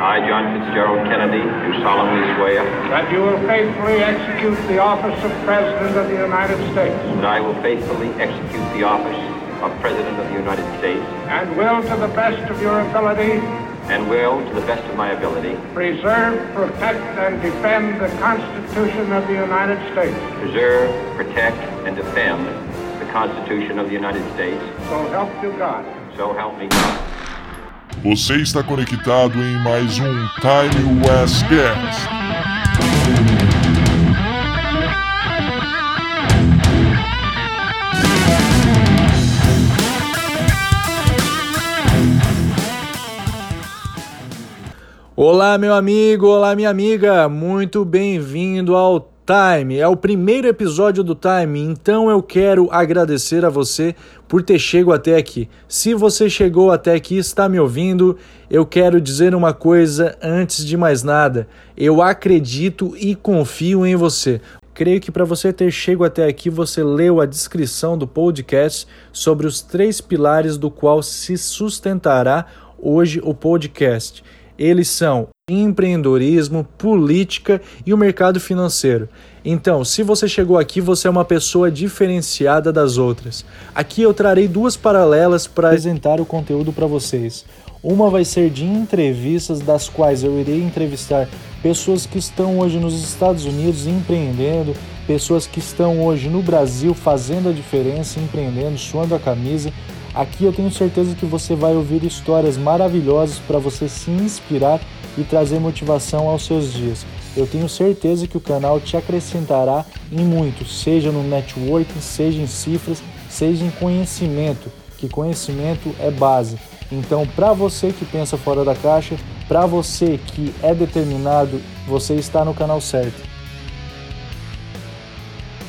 I, John Fitzgerald Kennedy, do solemnly swear that you will faithfully execute the office of President of the United States that I will faithfully execute the office of President of the United States and will, to the best of your ability, and will, to the best of my ability, preserve, protect, and defend the Constitution of the United States. preserve, protect, and defend the Constitution of the United States. So help you God. So help me God. Você está conectado em mais um Time West Cast. Olá, meu amigo, olá, minha amiga, muito bem-vindo ao Time. É o primeiro episódio do Time, então eu quero agradecer a você por ter chegado até aqui. Se você chegou até aqui e está me ouvindo, eu quero dizer uma coisa antes de mais nada. Eu acredito e confio em você. Creio que para você ter chegado até aqui, você leu a descrição do podcast sobre os três pilares do qual se sustentará hoje o podcast. Eles são empreendedorismo, política e o mercado financeiro. Então, se você chegou aqui, você é uma pessoa diferenciada das outras. Aqui eu trarei duas paralelas para apresentar o conteúdo para vocês. Uma vai ser de entrevistas, das quais eu irei entrevistar pessoas que estão hoje nos Estados Unidos empreendendo, pessoas que estão hoje no Brasil fazendo a diferença, empreendendo, suando a camisa. Aqui eu tenho certeza que você vai ouvir histórias maravilhosas para você se inspirar e trazer motivação aos seus dias. Eu tenho certeza que o canal te acrescentará em muito, seja no networking, seja em cifras, seja em conhecimento, que conhecimento é base. Então, para você que pensa fora da caixa, para você que é determinado, você está no canal certo.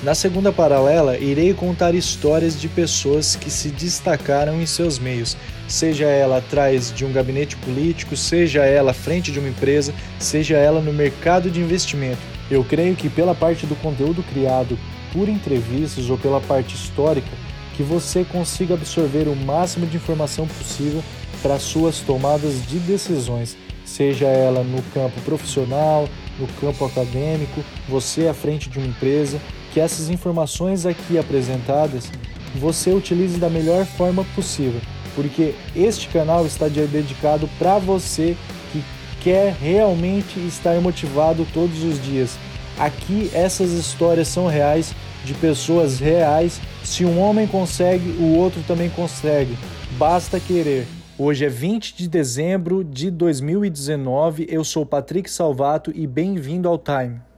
Na segunda paralela, irei contar histórias de pessoas que se destacaram em seus meios, seja ela atrás de um gabinete político, seja ela à frente de uma empresa, seja ela no mercado de investimento. Eu creio que pela parte do conteúdo criado por entrevistas ou pela parte histórica, que você consiga absorver o máximo de informação possível para suas tomadas de decisões, seja ela no campo profissional, no campo acadêmico, você à frente de uma empresa, que essas informações aqui apresentadas você utilize da melhor forma possível, porque este canal está dedicado para você que quer realmente estar motivado todos os dias. Aqui essas histórias são reais, de pessoas reais. Se um homem consegue, o outro também consegue. Basta querer. Hoje é 20 de dezembro de 2019. Eu sou Patrick Salvato e bem-vindo ao Time.